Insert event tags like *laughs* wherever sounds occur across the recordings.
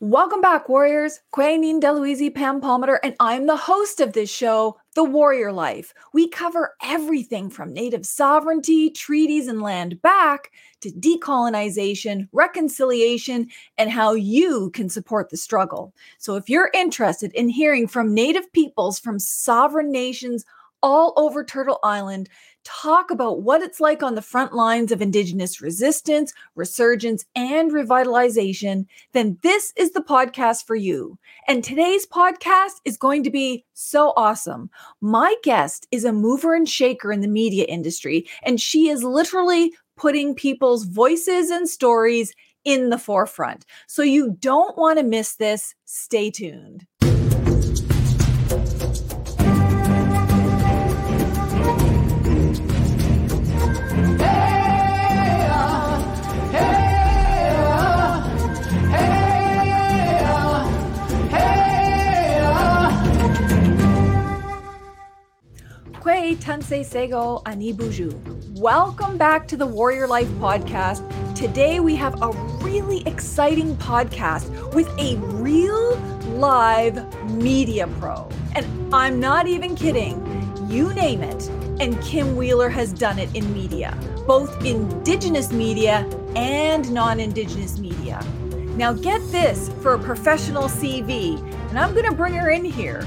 Welcome back, Warriors. Quainin Deluisi Pam Palmater, and I'm the host of this show, The Warrior Life. We cover everything from native sovereignty, treaties, and land back to decolonization, reconciliation, and how you can support the struggle. So, if you're interested in hearing from native peoples from sovereign nations all over Turtle Island, talk about what it's like on the front lines of Indigenous resistance, resurgence, and revitalization, then this is the podcast for you. And today's podcast is going to be so awesome. My guest is a mover and shaker in the media industry, and she is literally putting people's voices and stories in the forefront. So you don't want to miss this. Stay tuned. Kwe Sego Anibuju. Welcome back to the Warrior Life podcast. Today we have a really exciting podcast with a real live media pro. And I'm not even kidding. You name it. And Kim Wheeler has done it in media, both indigenous media and non indigenous media. Now, get this for a professional CV, and I'm going to bring her in here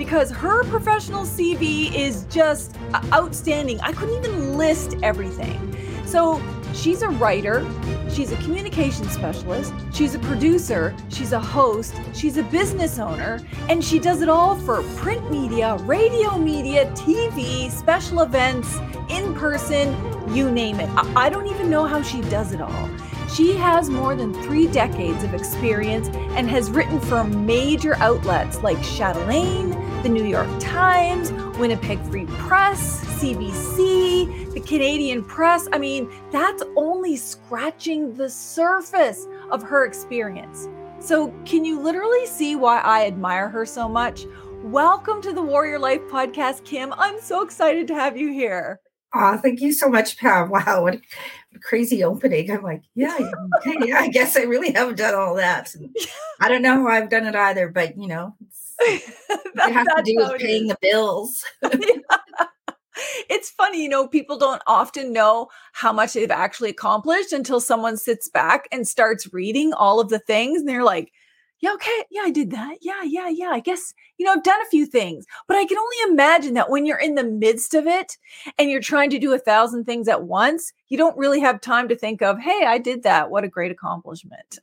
because her professional CV is just uh, outstanding. I couldn't even list everything. So she's a writer, she's a communication specialist, she's a producer, she's a host, she's a business owner, and she does it all for print media, radio media, TV, special events, in person, you name it. I don't even know how she does it all. She has more than three decades of experience and has written for major outlets like Chatelaine, the New York Times, Winnipeg Free Press, CBC, the Canadian Press. I mean, that's only scratching the surface of her experience. So, can you literally see why I admire her so much? Welcome to the Warrior Life podcast, Kim. I'm so excited to have you here. Oh, thank you so much, Pam. *laughs* Wow, what a crazy opening. I'm like, yeah, okay, *laughs* yeah, I guess I really haven't done all that. And *laughs* I don't know how I've done it either, but you know, *laughs* it has to do with paying the bills. *laughs* *laughs* It's funny, you know, people don't often know how much they've actually accomplished until someone sits back and starts reading all of the things and they're like, yeah, okay, yeah, I did that. Yeah, yeah, yeah. I guess, you know, I've done a few things, but I can only imagine that when you're in the midst of it and you're trying to do a thousand things at once, you don't really have time to think of, hey, I did that. What a great accomplishment.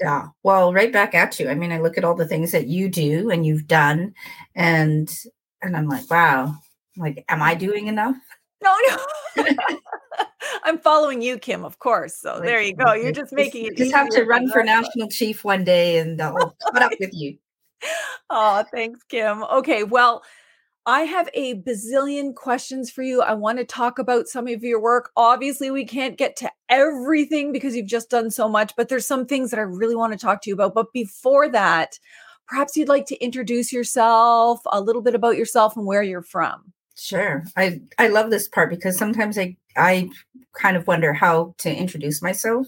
yeah. Well, right back at you. I mean, I look at all the things that you do and you've done, and and I'm like, wow, like, am I doing enough? No, no. *laughs* I'm following you, Kim, of course. So there you go. You're just making it. You just have to run for national chief one day, and I'll *laughs* put up with you. Oh, thanks, Kim. Okay, well, I have a bazillion questions for you. I want to talk about some of your work. Obviously, we can't get to everything because you've just done so much, but there's some things that I really want to talk to you about. But before that, perhaps you'd like to introduce yourself, a little bit about yourself and where you're from. Sure. I I love this part because sometimes I I kind of wonder how to introduce myself.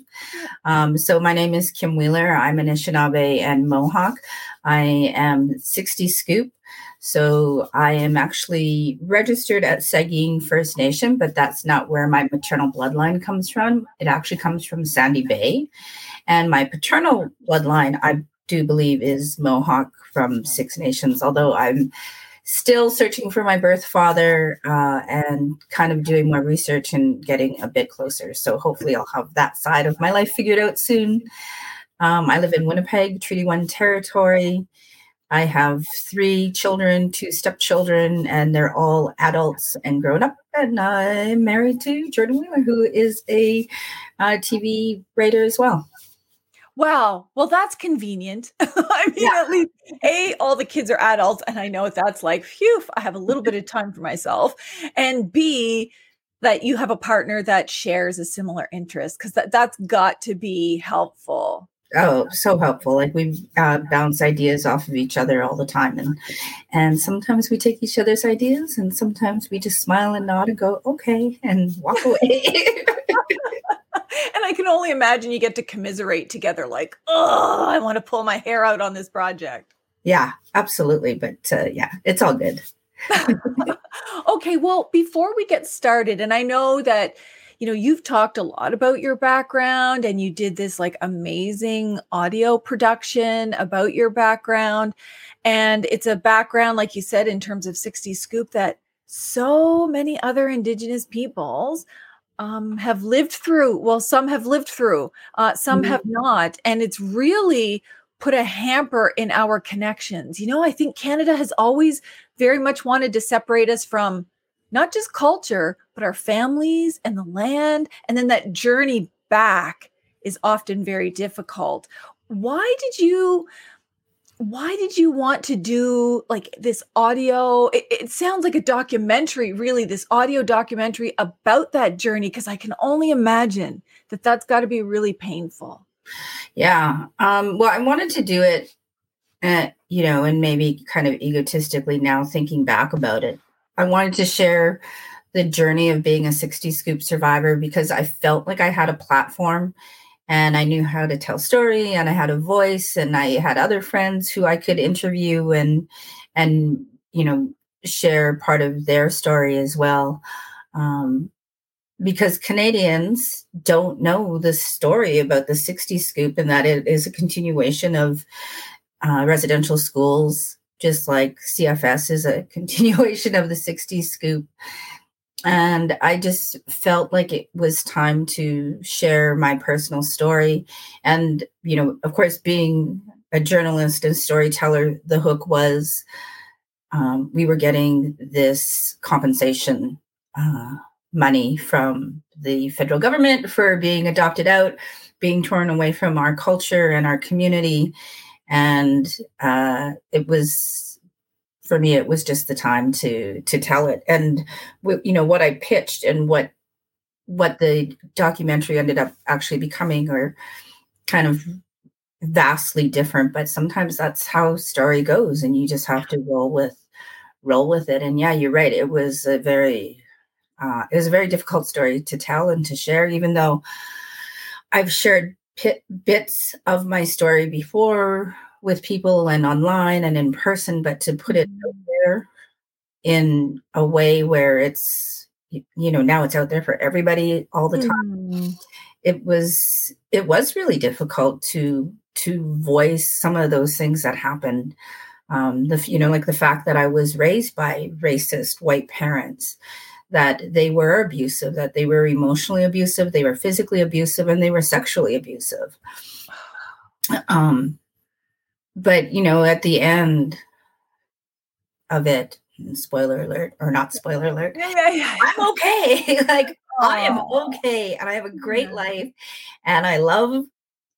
Um, so my name is Kim Wheeler. I'm an Anishinaabe and Mohawk. I am 60 Scoop. So I am actually registered at Sagkeeng First Nation, but that's not where my maternal bloodline comes from. It actually comes from Sandy Bay. And my paternal bloodline, I do believe, is Mohawk from Six Nations, although I'm still searching for my birth father uh, and kind of doing more research and getting a bit closer. So hopefully, I'll have that side of my life figured out soon. Um, I live in Winnipeg, Treaty One territory. I have three children, two stepchildren, and they're all adults and grown up. And I'm married to Jordan Wheeler, who is a uh, TV writer as well. Wow. Well, that's convenient. *laughs* I mean, yeah. at least A, all the kids are adults. And I know what that's like, phew, I have a little bit of time for myself. And B, that you have a partner that shares a similar interest because that, that's got to be helpful. Oh so helpful. Like we uh, bounce ideas off of each other all the time and and sometimes we take each other's ideas and sometimes we just smile and nod and go okay and walk away. *laughs* And i can only imagine you get to commiserate together like oh i want to pull my hair out on this project. Yeah absolutely but uh, yeah it's all good. *laughs* Okay well before we get started and i know that you know, you've talked a lot about your background and you did this like amazing audio production about your background. And it's a background, like you said, in terms of 60 Scoop, that so many other Indigenous peoples um, have lived through. Well, some have lived through, uh, some mm-hmm. have not. And it's really put a hamper in our connections. You know, I think Canada has always very much wanted to separate us from not just culture, but our families and the land. And then that journey back is often very difficult. Why did you? Why did you want to do like this audio? It, it sounds like a documentary, really, this audio documentary about that journey, because I can only imagine that that's got to be really painful. Yeah. Um, well, I wanted to do it, uh, you know, and maybe kind of egotistically now thinking back about it. I wanted to share the journey of being a 60 scoop survivor because I felt like I had a platform and I knew how to tell story and I had a voice and I had other friends who I could interview and and you know share part of their story as well. Um, because Canadians don't know the story about the 60 scoop and that it is a continuation of uh, residential schools, just like CFS is a *laughs* continuation of the 60s scoop. And I just felt like it was time to share my personal story. And, you know, of course, being a journalist and storyteller, the hook was um, we were getting this compensation uh, money from the federal government for being adopted out, being torn away from our culture and our community and uh, it was for me it was just the time to to tell it. And you know what i pitched and what what the documentary ended up actually becoming or kind of vastly different but sometimes that's how story goes and you just have to roll with roll with it. And yeah you're right. It was a very uh, it was a very difficult story to tell and to share even though i've shared pit, bits of my story before with people and online and in person, but to put it out mm-hmm. there in a way where it's you know now it's out there for everybody all the time mm. it was it was really difficult to to voice some of those things that happened um the you know like the fact that i was raised by racist white parents that they were abusive, that they were emotionally abusive, they were physically abusive, and they were sexually abusive. *sighs* Um, but you know, at the end of it, spoiler alert or not spoiler alert, I'm okay. *laughs* like I am okay, and I have a great life, and I love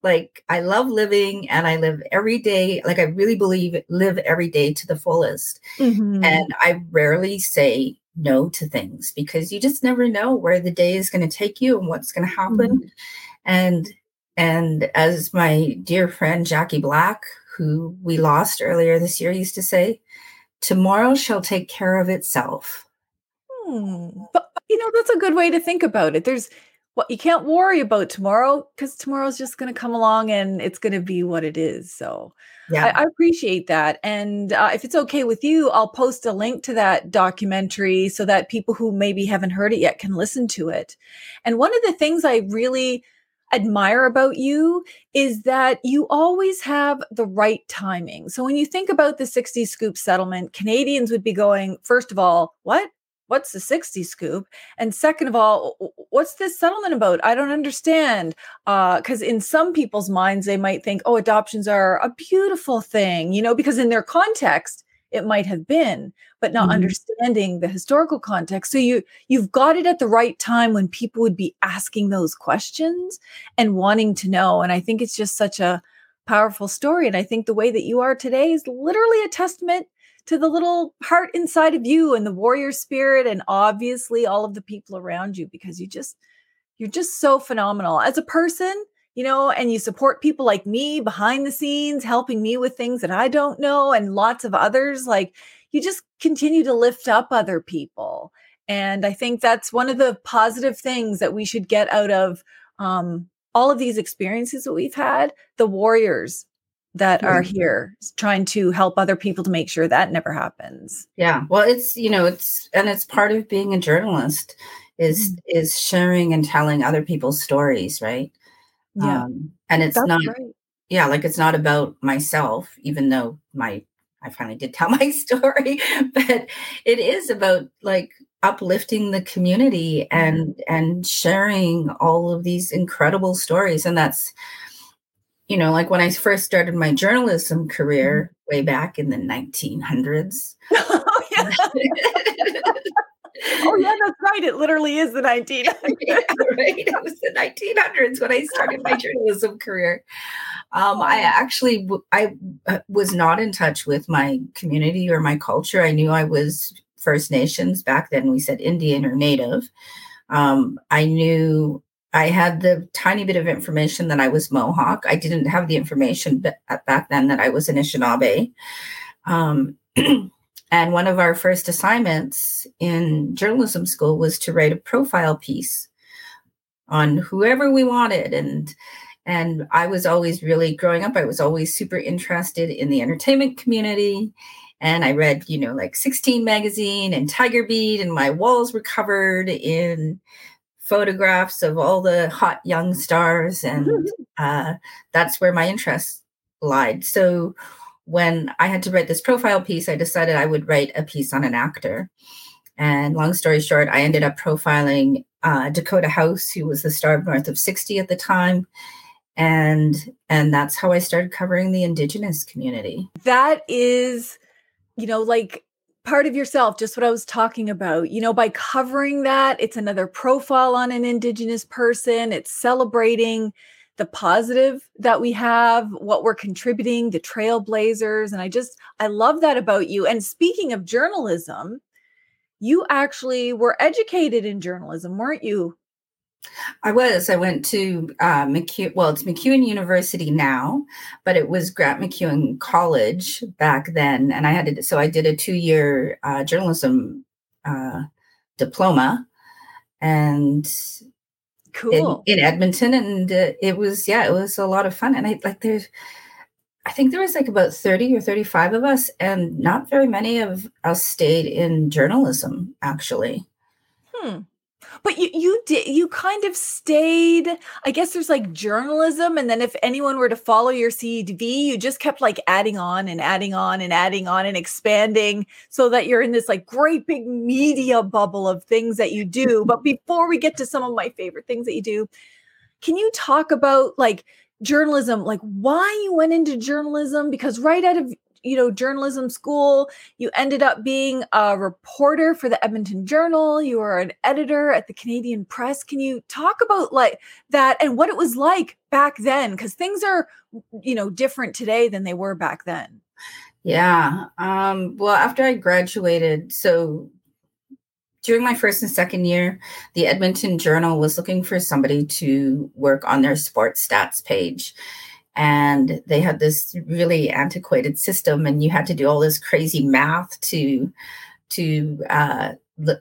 like I love living and I live every day like I really believe live every day to the fullest. Mm-hmm. And I rarely say no to things because you just never know where the day is going to take you and what's going to happen. Mm-hmm. And and as my dear friend Jackie Black, who we lost earlier this year, used to say, tomorrow shall take care of itself. Hmm. But you know, that's a good way to think about it. There's what you can't worry about tomorrow because tomorrow's just going to come along and it's going to be what it is. So yeah, I, I appreciate that. And uh, if it's okay with you, I'll post a link to that documentary so that people who maybe haven't heard it yet can listen to it. And one of the things I really admire about you is that you always have the right timing. So when you think about the 60 scoop settlement, Canadians would be going, first of all, what? What's the 60 scoop? And second of all what's this settlement about? I don't understand because uh, in some people's minds they might think oh adoptions are a beautiful thing you know because in their context it might have been but not mm-hmm. understanding the historical context. So you you've got it at the right time when people would be asking those questions and wanting to know and i think it's just such a powerful story and i think the way that you are today is literally a testament to the little heart inside of you and the warrior spirit and obviously all of the people around you because you just you're just so phenomenal as a person you know, and you support people like me behind the scenes, helping me with things that I don't know, and lots of others, like you just continue to lift up other people. And I think that's one of the positive things that we should get out of um, all of these experiences that we've had. The warriors that are here trying to help other people to make sure that never happens. Yeah. Well, it's, you know, it's, and it's part of being a journalist is, mm-hmm. is sharing and telling other people's stories. Right. Yeah. Um, and it's That's not, right. yeah, like it's not about myself, even though my, I finally did tell *laughs* my story, but it is about like uplifting the community mm-hmm. and, and sharing all of these incredible stories. And that's, you know, like when I first started my journalism career mm-hmm. way back in the 1900s. oh, yeah. oh, yeah, that's right. It literally is the 1900s. *laughs* yeah, right. It was the 1900s when I started my journalism career. Um, I actually I uh, was not in touch with my community or my culture. I knew I was First Nations back then. We said Indian or Native. Um, I knew I had the tiny bit of information that I was Mohawk. I didn't have the information back then that I was Anishinaabe. Um, *clears throat* and one of our first assignments in journalism school was to write a profile piece on whoever we wanted. And and I was always really growing up, I was always super interested in the entertainment community. And I read, you know, like 16 magazine and Tiger Beat, and my walls were covered in photographs of all the hot young stars, and mm-hmm. uh, that's where my interest lied. So when I had to write this profile piece, I decided I would write a piece on an actor. And long story short, I ended up profiling uh, Dakota House, who was the star of North of 60 at the time. And and that's how I started covering the indigenous community. That is, you know, like part of yourself, just what I was talking about. You know, by covering that, it's another profile on an Indigenous person, it's celebrating the positive that we have, what we're contributing, the trailblazers. And I just, I love that about you. And speaking of journalism, you actually were educated in journalism, weren't you? I was. I went to uh, MacEwan. Well, it's MacEwan University now, but it was Grant MacEwan College back then, and I had to. So I did a two-year uh, journalism uh, diploma, and cool in, in Edmonton, and uh, it was yeah, it was a lot of fun. And I like there's, I think there was like about thirty or thirty-five of us, and not very many of us stayed in journalism actually. Hmm but you you did you kind of stayed i guess there's like journalism and then if anyone were to follow your cv you just kept like adding on and adding on and adding on and expanding so that you're in this like great big media bubble of things that you do. But before we get to some of my favorite things that you do can you talk about like journalism? Like why you went into journalism? Because right out of you know journalism school you ended up being a reporter for the edmonton journal you were an editor at the canadian press. Can you talk about like that and what it was like back then? Because things are you know different today than they were back then. Yeah um well after i graduated so during my first and second year, the Edmonton Journal was looking for somebody to work on their sports stats page and they had this really antiquated system and you had to do all this crazy math to to uh, l-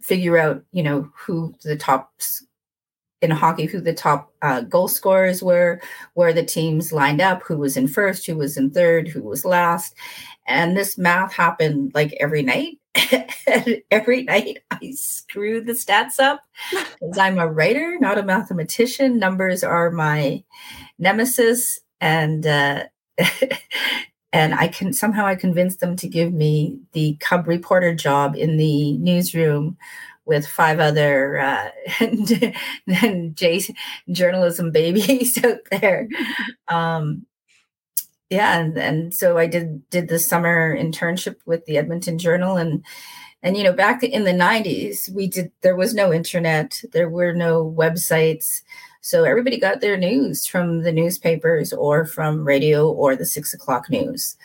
figure out you know who the tops in hockey who the top uh, goal scorers were where the teams lined up who was in first who was in third who was last. And this math happened like every night *laughs* every night I screw the stats up because I'm a writer, not a mathematician. Numbers are my nemesis, and uh, *laughs* and I can somehow I convinced them to give me the cub reporter job in the newsroom with five other uh, *laughs* and, and J journalism babies out there. Um, yeah, and, and so I did did the summer internship with the Edmonton Journal and and you know back in the 90s we did there was no internet there were no websites so everybody got their news from the newspapers or from radio or the six o'clock news.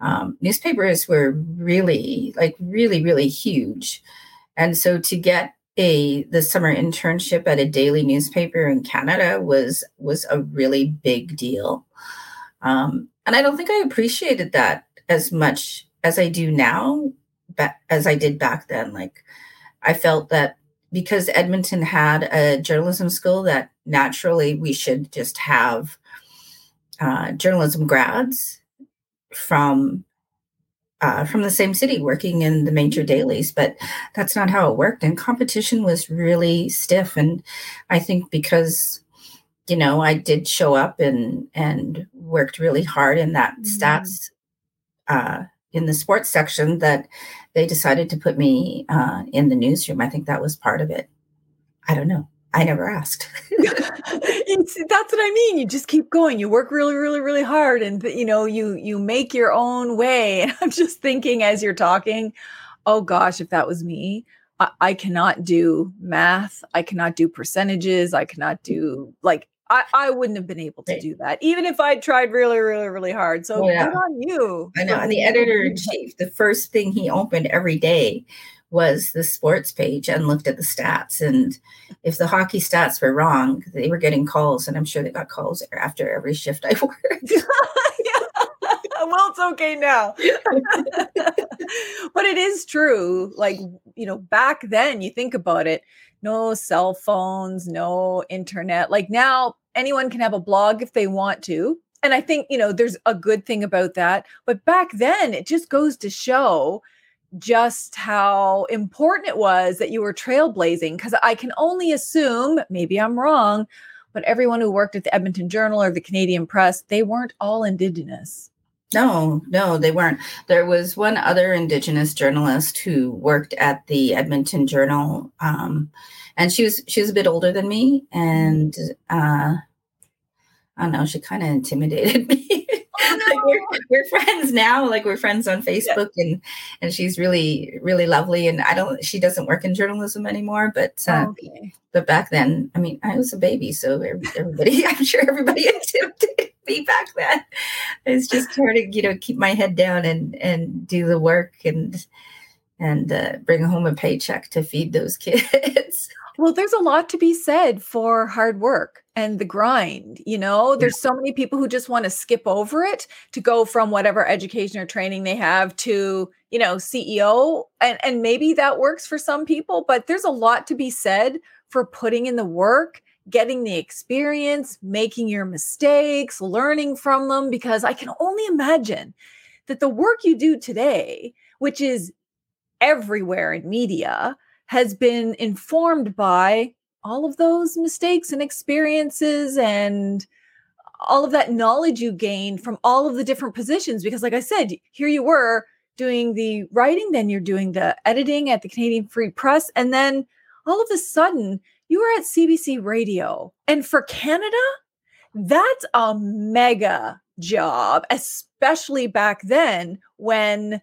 Um, newspapers were really, like, really, really huge. And so to get a the summer internship at a daily newspaper in Canada was was a really big deal. Um, and I don't think I appreciated that as much as I do now, but as I did back then. Like I felt that because Edmonton had a journalism school that naturally we should just have uh, journalism grads from uh, from the same city working in the major dailies, but that's not how it worked. And competition was really stiff. And I think because you know I did show up and and worked really hard in that mm-hmm. stats uh, in the sports section that they decided to put me uh, in the newsroom. I think that was part of it. I don't know. I never asked. *laughs* that's what I mean. You just keep going. You work really, really, really hard, and you know you you make your own way. *laughs* And I'm just thinking as you're talking, oh gosh, if that was me, I, I cannot do math. I cannot do percentages. I cannot do like I, I wouldn't have been able to do that, even if I tried really, really, really hard. So oh, yeah. good on you. I know. And the editor in chief, the first thing he opened every day was the sports page and looked at the stats. And if the hockey stats were wrong, they were getting calls. And I'm sure they got calls after every shift I *laughs* worked. *laughs* well, it's okay now. *laughs* but it is true. Like, you know, back then, you think about it, no cell phones, no internet. Like now, anyone can have a blog if they want to. And I think, you know, there's a good thing about that. But back then, it just goes to show just how important it was that you were trailblazing because I can only assume, maybe I'm wrong, but everyone who worked at the Edmonton Journal or the Canadian Press, they weren't all Indigenous. No, no, they weren't. There was one other Indigenous journalist who worked at the Edmonton Journal, um, and she was she was a bit older than me, and uh, I don't know, she kind of intimidated *laughs* me like we're, we're friends now like we're friends on facebook yeah. and and she's really really lovely and i don't she doesn't work in journalism anymore but uh, okay. but back then i mean i was a baby so everybody *laughs* i'm sure everybody *laughs* intimidated me back then it's just trying to you know keep my head down and and do the work and and uh, bring home a paycheck to feed those *laughs* kids well, there's a lot to be said for hard work and the grind. You know, there's so many people who just want to skip over it to go from whatever education or training they have to, you know, CEO. And, and maybe that works for some people, but there's a lot to be said for putting in the work, getting the experience, making your mistakes, learning from them, because I can only imagine that the work you do today, which is everywhere in media, has been informed by all of those mistakes and experiences and all of that knowledge you gained from all of the different positions because like i said here you were doing the writing then you're doing the editing at the canadian free press and then all of a sudden you were at cbc radio and for canada that's a mega job especially back then when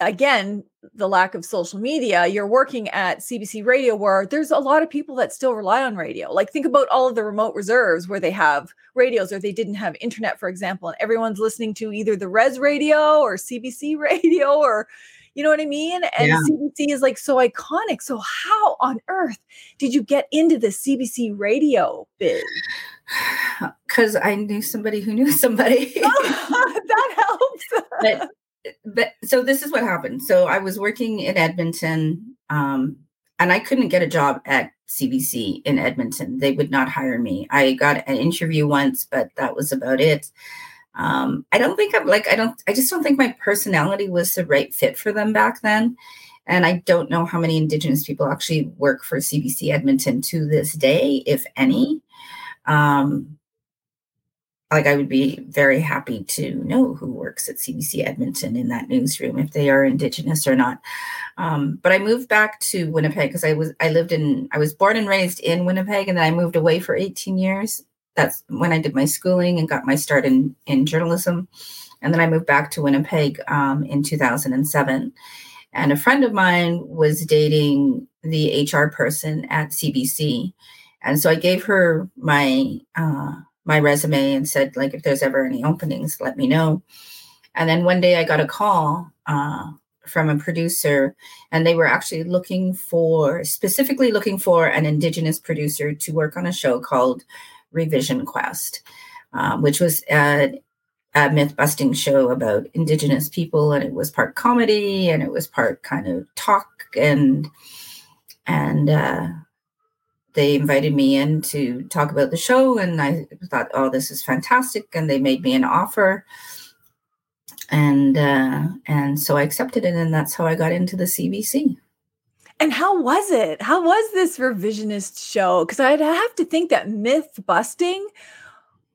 again the lack of social media you're working at cbc radio where there's a lot of people that still rely on radio. Like think about all of the remote reserves where they have radios or they didn't have internet for example and everyone's listening to either the res radio or cbc *laughs* radio or you know what i mean and yeah. cbc is like so iconic so how on earth did you get into the cbc radio biz *sighs* because i knew somebody who knew somebody *laughs* *laughs* that helps but but so this is what happened. So I was working in Edmonton, um, and I couldn't get a job at CBC in Edmonton. They would not hire me. I got an interview once, but that was about it. Um, I don't think I'm like I don't. I just don't think my personality was the right fit for them back then. And I don't know how many Indigenous people actually work for CBC Edmonton to this day, if any. Um, like I would be very happy to know who works at CBC Edmonton in that newsroom if they are Indigenous or not. Um, but I moved back to Winnipeg because I was I lived in I was born and raised in Winnipeg and then I moved away for 18 years. That's when I did my schooling and got my start in in journalism, and then I moved back to Winnipeg um, in 2007. And a friend of mine was dating the HR person at CBC, and so I gave her my. Uh, my resume and said like if there's ever any openings let me know and then one day i got a call uh, from a producer, and they were actually looking for specifically looking for an Indigenous producer to work on a show called Revision Quest, um, which was a, a myth busting show about Indigenous people, and it was part comedy and it was part kind of talk and and uh, they invited me in to talk about the show and i thought oh this is fantastic and they made me an offer. And uh, and so i accepted it and that's how i got into the cbc and how was it? How was this revisionist show? Because i'd have to think that myth busting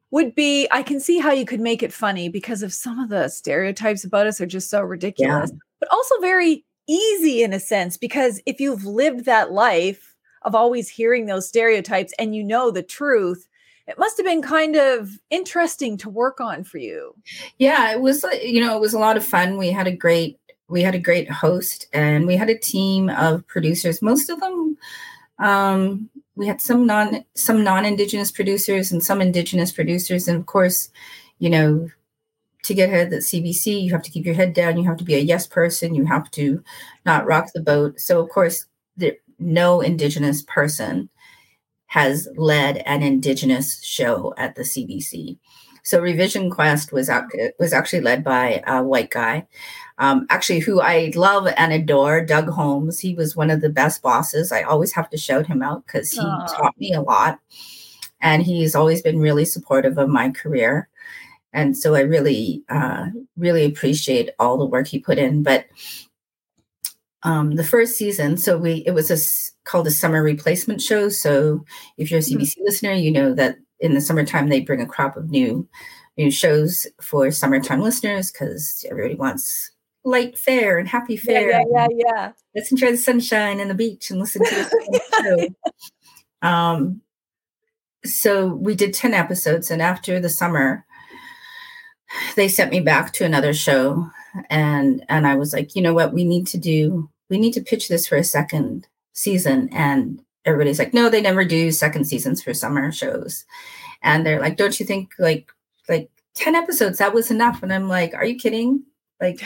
would be i can see how you could make it funny because of some of the stereotypes about us are just so ridiculous yeah. but also very easy in a sense because if you've lived that life of always hearing those stereotypes and you know the truth it must have been kind of interesting to work on for you. Yeah it was you know it was a lot of fun. We had a great we had a great host and we had a team of producers. Most of them um, we had some non some non-indigenous producers and some indigenous producers. And of course you know to get ahead at cbc you have to keep your head down. You have to be a yes person. You have to not rock the boat. So of course no indigenous person has led an indigenous show at the cbc so revision quest was was actually led by a white guy um, actually who i love and adore doug holmes. He was one of the best bosses. I always have to shout him out because he Aww. taught me a lot and he's always been really supportive of my career. And so i really uh, really appreciate all the work he put in. But um, the first season so we it was a called a summer replacement show. So if you're a cbc mm-hmm. listener you know that in the summertime they bring a crop of new new shows for summertime listeners because everybody wants light fare and happy fare yeah yeah yeah, yeah. let's enjoy the sunshine and the beach and listen to the *laughs* show um so we did 10 episodes and after the summer they sent me back to another show and and I was like, you know what, we need to do we need to pitch this for a second season and everybody's like, no, they never do second seasons for summer shows. And they're like, don't you think like like 10 episodes that was enough and I'm like, are you kidding? Like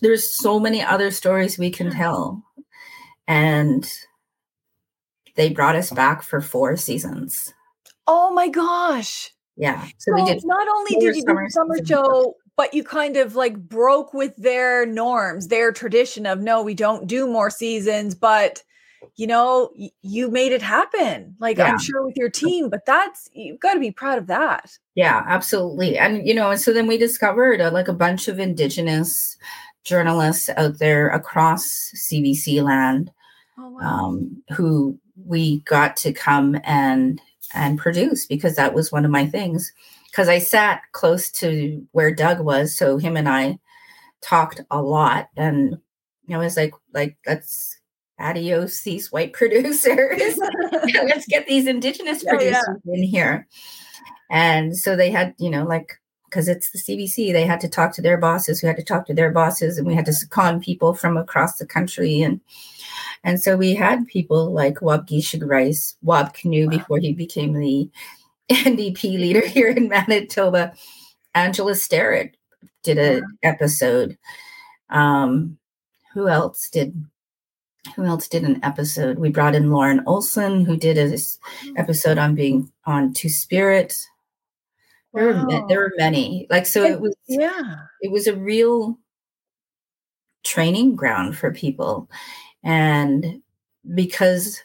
there's so many other stories we can tell. And they brought us back for four seasons. Oh my gosh. Yeah. So, so we did not only did you do the summer show, but you kind of like broke with their norms, their tradition of no, we don't do more seasons, but you know, y- you made it happen. Like yeah. I'm sure with your team, but that's you've got to be proud of that. Yeah, absolutely. And you know, and so then we discovered uh, like a bunch of indigenous journalists out there across CBC land oh, wow. um, who we got to come and and produce because that was one of my things. Because I sat close to where Doug was, so him and I talked a lot, and I was like, like let's adios these white *laughs* producers, *laughs* let's get these indigenous *laughs* yeah, producers yeah. in here. And so they had, you know, like because it's the CBC, they had to talk to their bosses, who had to talk to their bosses, and we had to con people from across the country and and so we had people like Waubgeshig Rice, Wab Kinew wow. before he became the NDP leader here in Manitoba. Angela Sterritt did an episode. Um, who else did who else did an episode? We brought in Lauren Olson, who did an episode on being on Two Spirit. There, were, there were many. Like so, it was yeah. It was a real training ground for people, and because,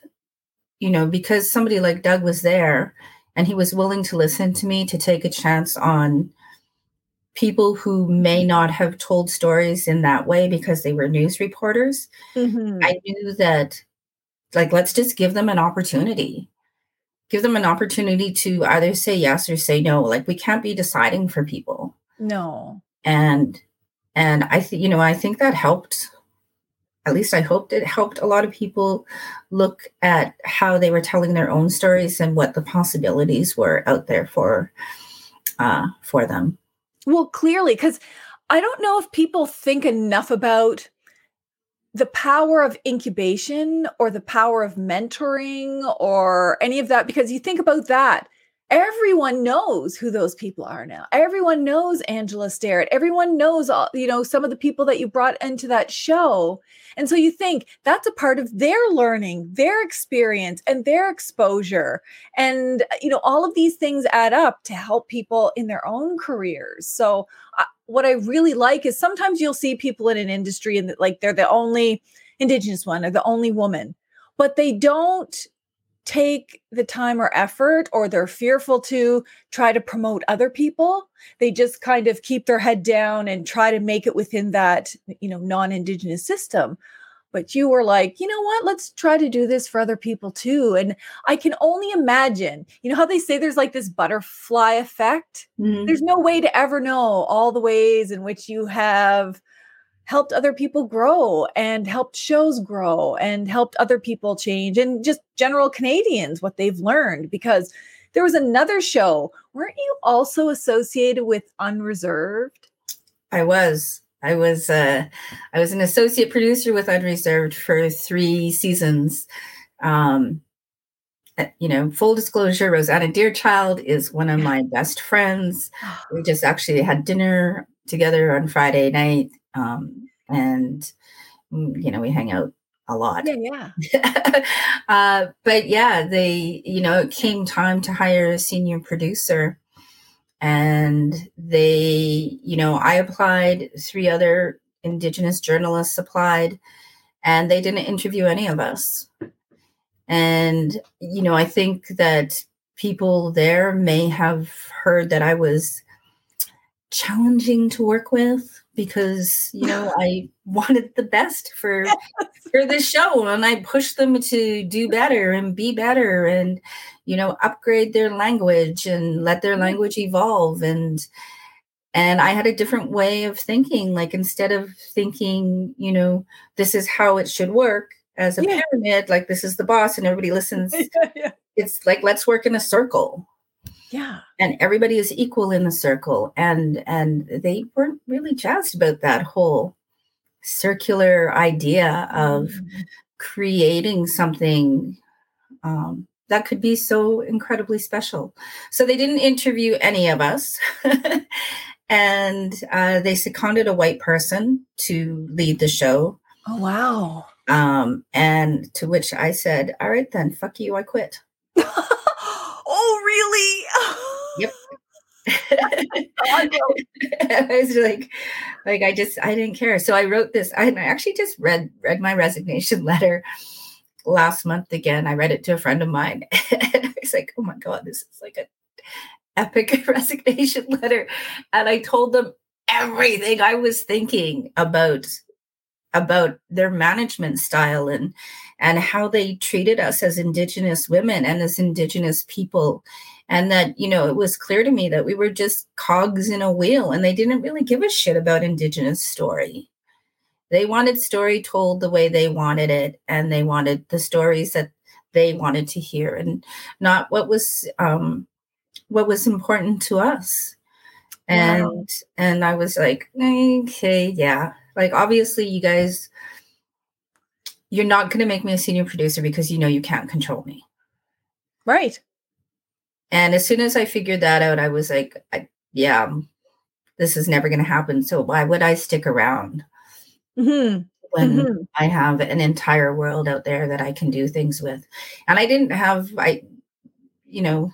you know, because somebody like Doug was there and he was willing to listen to me to take a chance on people who may not have told stories in that way because they were news reporters. Mm-hmm. I knew that, like, let's just give them an opportunity. Give them an opportunity to either say yes or say no. Like, we can't be deciding for people. No. And, and I think, you know, I think that helped at least I hoped it helped a lot of people look at how they were telling their own stories and what the possibilities were out there for uh, for them. Well, clearly, because I don't know if people think enough about the power of incubation or the power of mentoring or any of that because you think about that everyone knows who those people are now. Everyone knows Angela Sterritt. Everyone knows all, you know, some of the people that you brought into that show. And so you think that's a part of their learning, their experience, and their exposure. And, you know, all of these things add up to help people in their own careers. So, uh, what I really like is sometimes you'll see people in an industry and like they're the only Indigenous one or the only woman, but they don't take the time or effort or they're fearful to try to promote other people. They just kind of keep their head down and try to make it within that you know non-indigenous system. But you were like you know what? Let's try to do this for other people too. And i can only imagine you know how they say there's like this butterfly effect? Mm-hmm. there's no way to ever know all the ways in which you have helped other people grow and helped shows grow and helped other people change and just general Canadians what they've learned because there was another show. Weren't you also associated with Unreserved? I was. I was uh I was an associate producer with Unreserved for 3 seasons. Um uh, you know, full disclosure, Rosanna Deerchild is one of my best friends. *gasps* We just actually had dinner together on Friday night um, and mm, you know we hang out a lot. Yeah, yeah. *laughs* uh, but yeah, they you know it came time to hire a senior producer, and they you know I applied, three other Indigenous journalists applied, and they didn't interview any of us. And you know I think that people there may have heard that I was challenging to work with because you know *laughs* I wanted the best for for this show and I pushed them to do better and be better and you know upgrade their language and let their mm-hmm. language evolve and and I had a different way of thinking like instead of thinking you know this is how it should work as a yeah. pyramid like this is the boss and everybody listens *laughs* yeah, yeah. it's like let's work in a circle yeah. And everybody is equal in the circle. And and they weren't really jazzed about that whole circular idea of mm-hmm. creating something um, that could be so incredibly special. So they didn't interview any of us. *laughs* And uh, they seconded a white person to lead the show. Oh wow. Um, and to which i said all right then fuck you i quit oh really Yep. *laughs* *laughs* I was like, like I just I didn't care. So I wrote this. I, I actually just read read my resignation *laughs* letter last month again. I read it to a friend of mine. and I was like, oh my god, this is like a epic resignation letter. And I told them everything I was thinking about about their management style and and how they treated us as indigenous women and as indigenous people. And that you know it was clear to me that we were just cogs in a wheel and they didn't really give a shit about indigenous story. They wanted story told the way they wanted it and they wanted the stories that they wanted to hear and not what was um what was important to us. And wow. and i was like okay yeah. Like obviously you guys you're not going to make me a senior producer because you know you can't control me right and as soon as I figured that out, I was like, I, yeah, this is never going to happen. So why would I stick around mm-hmm. when mm-hmm. I have an entire world out there that I can do things with? And I didn't have, I, you know,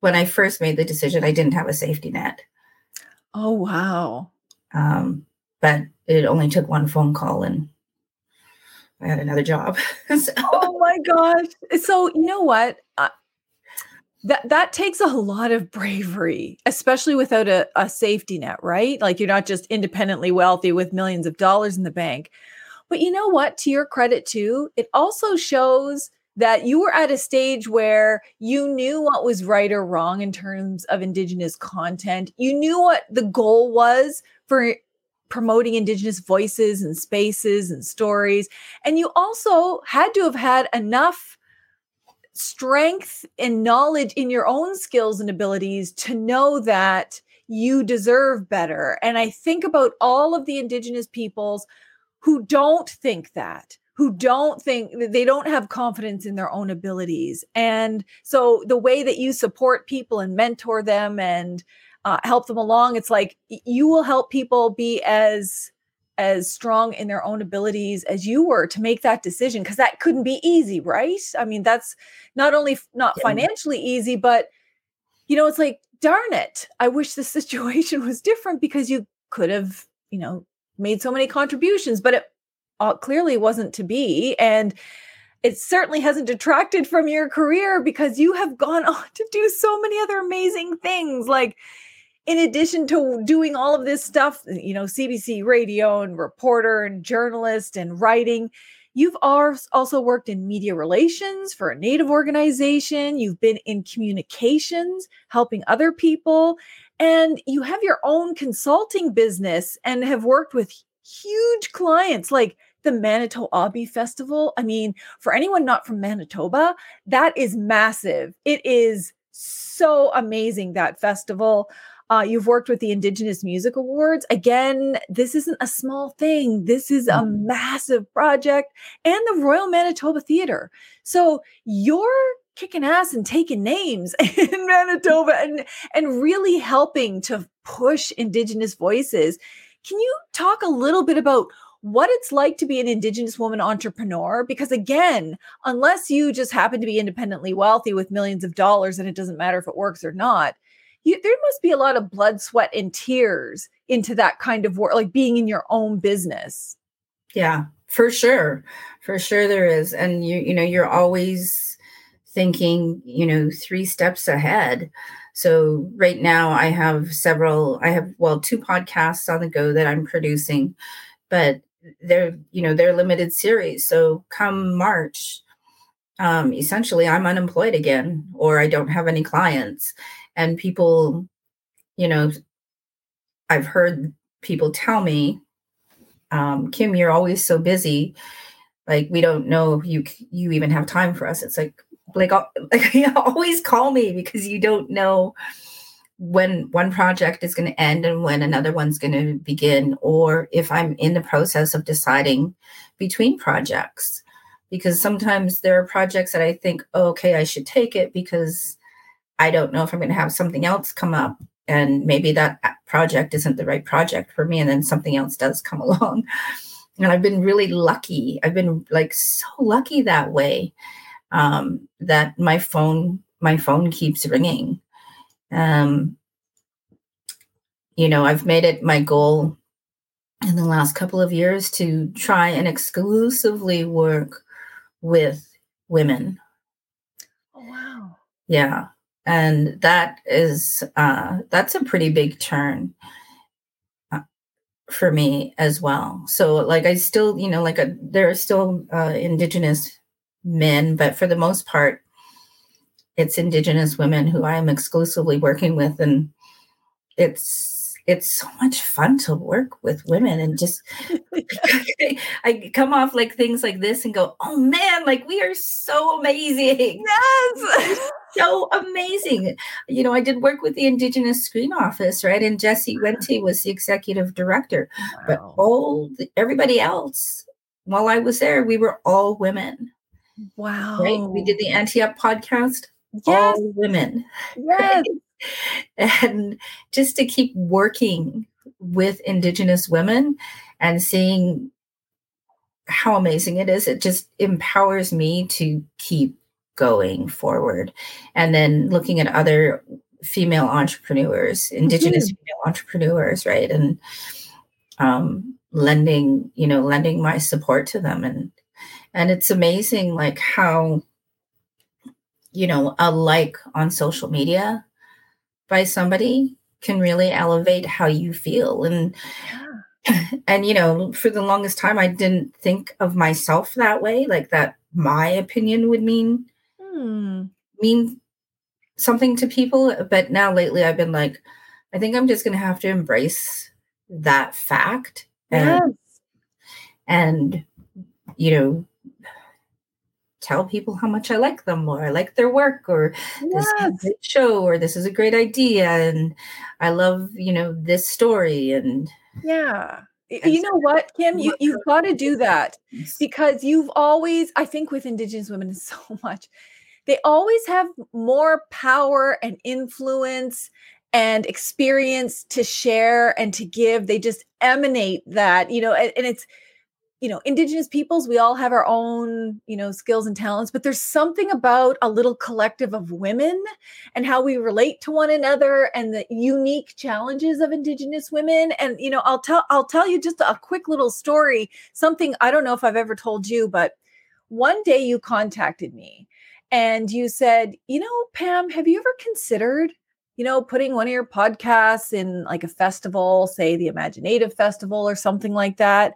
when I first made the decision, I didn't have a safety net. Oh, wow. Um, but it only took one phone call and I had another job. *laughs* so. Oh my gosh. So, you know what? Uh, that that takes a lot of bravery especially without a, a safety net right like you're not just independently wealthy with millions of dollars in the bank but you know what to your credit too it also shows that you were at a stage where you knew what was right or wrong in terms of indigenous content you knew what the goal was for promoting indigenous voices and spaces and stories and you also had to have had enough strength and knowledge in your own skills and abilities to know that you deserve better. And I think about all of the Indigenous peoples who don't think that, who don't think they don't have confidence in their own abilities. And so the way that you support people and mentor them and uh, help them along, it's like you will help people be as as strong in their own abilities as you were to make that decision because that couldn't be easy right i mean that's not only not financially easy but you know it's like darn it i wish the *laughs* situation was different because you could have you know made so many contributions but it uh, clearly wasn't to be. And it certainly hasn't detracted from your career because you have gone *laughs* on to do so many other amazing things. Like, in addition to doing all of this stuff, you know, CBC radio and reporter and journalist and writing, you've also worked in media relations for a Native organization. You've been in communications, helping other people. And you have your own consulting business and have worked with huge clients like the Manito Ahbee Festival. I mean, for anyone not from Manitoba, that is massive. It is so amazing that festival. Uh, you've worked with the Indigenous Music Awards. Again, this isn't a small thing. This is a mm. massive project, and the Royal Manitoba Theatre. So you're kicking ass and taking names *laughs* in Manitoba *laughs* and and really helping to push Indigenous voices. Can you talk a little bit about what it's like to be an Indigenous woman entrepreneur? Because again, unless you just happen to be independently wealthy with millions of dollars and it doesn't matter if it works or not, you, there must be a lot of blood, sweat, and tears into that kind of work, like being in your own business. Yeah, for sure. For sure there is. And you, you know, you're always thinking, you know, three steps ahead. So right now I have several, I have, well, two podcasts on the go that I'm producing, but they're, you know, they're limited series. So come March, um, essentially I'm unemployed again, or I don't have any clients. And people, you know, I've heard people tell me, um, Kim, you're always so busy. Like we don't know you you even have time for us. It's like like, *laughs* like always call me because you don't know when one project is going to end and when another one's going to begin or if i'm in the process of deciding between projects because sometimes there are projects that i think oh, okay i should take it because i don't know if i'm going to have something else come up and maybe that project isn't the right project for me and then something else does come *laughs* along and i've been really lucky i've been like so lucky that way um, that my phone my phone keeps ringing. Um, you know, I've made it my goal in the last couple of years to try and exclusively work with women. Oh, wow. Yeah. And that is, uh, that's a pretty big turn uh, for me as well. So, like, I still, you know, like, a, there are still uh, Indigenous men, but for the most part, it's Indigenous women who I am exclusively working with, and it's it's so much fun to work with women and just *laughs* I come off like things like this and go, oh man, like we are so amazing. Yes. *laughs* so amazing. You know, I did work with the Indigenous Screen Office, right? And Jesse Wente was the executive director. Wow. But all the, everybody else, while I was there, we were all women. Wow. Right? We did the Auntie Up podcast. Yes. All women. Yes. *laughs* and just to keep working with Indigenous women and seeing how amazing it is, it just empowers me to keep going forward. And then looking at other female entrepreneurs, Indigenous mm-hmm. female entrepreneurs, right? And um, lending, you know, lending my support to them and and it's amazing like how you know a like on social media by somebody can really elevate how you feel and yeah. *laughs* and you know for the longest time i didn't think of myself that way like that my opinion would mean hmm. mean something to people but now lately i've been like i think i'm just going to have to embrace that fact and yes. and you know tell people how much I like them or I like their work or yes. this is a great show or this is a great idea and I love, you know, this story and yeah. you know what, Kim? You, you've got to do that because you've always, I think, with Indigenous women *laughs* so much, they always have more power and influence and experience to share and to give. They just emanate that, you know, and, and it's, you know, indigenous peoples, we all have our own, you know, skills and talents, but there's something about a little collective of women and how we relate to one another and the unique challenges of indigenous women. And, you know, I'll tell I'll tell you just a quick little story, something I don't know if I've ever told you, but one day you contacted me and you said, "You know, Pam, have you ever considered you know, putting one of your podcasts in like a festival, say the imagineNATIVE Festival or something like that.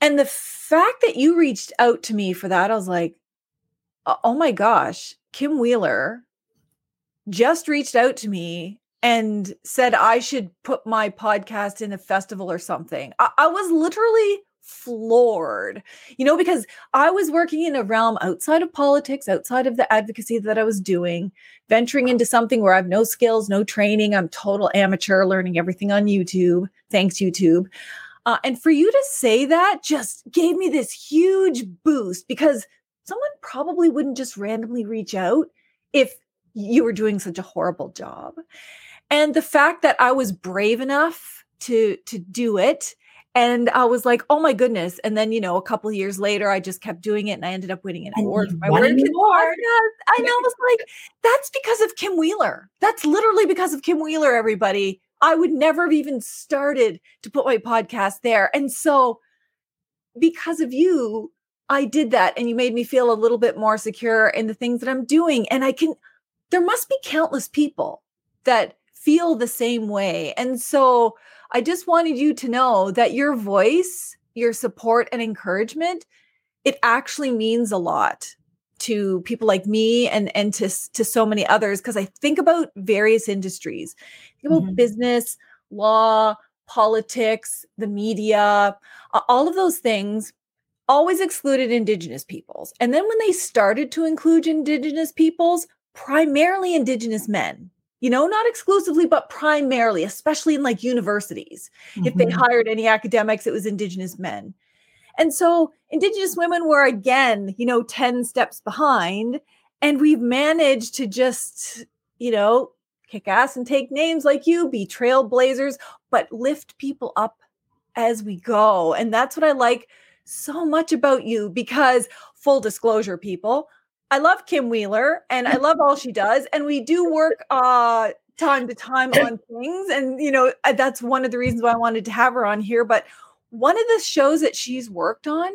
And the fact that you reached out to me for that, I was like, oh, oh my gosh, Kim Wheeler just reached out to me and said I should put my podcast in a festival or something. I, I, was literally floored, you know, because I was working in a realm outside of politics, outside of the advocacy that I was doing, venturing into something where I have no skills, no training. I'm total amateur, learning everything on YouTube. Thanks, YouTube. Uh, and for you to say that just gave me this huge boost because someone probably wouldn't just randomly reach out if you were doing such a horrible job. And the fact that I was brave enough to to do it and I was like, "Oh my goodness!" And then, you know, a couple years later, I just kept doing it, and I ended up winning an award for my work. I know, I was like, "That's because of Kim Wheeler. That's literally because of Kim Wheeler." Everybody, I would never have even started to put my podcast there. And so, because of you, I did that. And you made me feel a little bit more secure in the things that I'm doing. And I can, there must be countless people that feel the same way. And so, I just wanted you to know that your voice, your support, and encouragement, it actually means a lot to people like me and and to to so many others because I think about various industries, think about mm-hmm. business, law, politics, the media, all of those things always excluded indigenous peoples. And then when they started to include indigenous peoples, primarily indigenous men, you know, not exclusively, but primarily, especially in like universities. Mm-hmm. If they mm-hmm. hired any academics, it was indigenous men. And so Indigenous women were again, you know, 10 steps behind. And we've managed to just, you know, kick ass and take names like you, be trailblazers, but lift people up as we go. And that's what I like so much about you because, full disclosure, people, I love Kim Wheeler and I love all she does. And we do work *laughs* uh time to time on things. And you know, that's one of the reasons why I wanted to have her on here. But one of the shows that she's worked on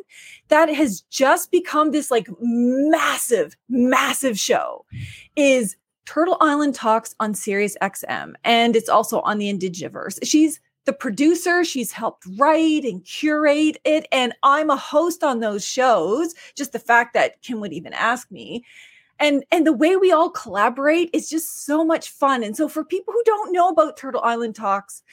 that has just become this like massive, massive show is Turtle Island Talks on Sirius XM. And it's also on the Indigiverse. She's the producer, she's helped write and curate it. And I'm a host on those shows. Just the fact that Kim would even ask me. And, and the way we all collaborate is just so much fun. And so for people who don't know about Turtle Island Talks,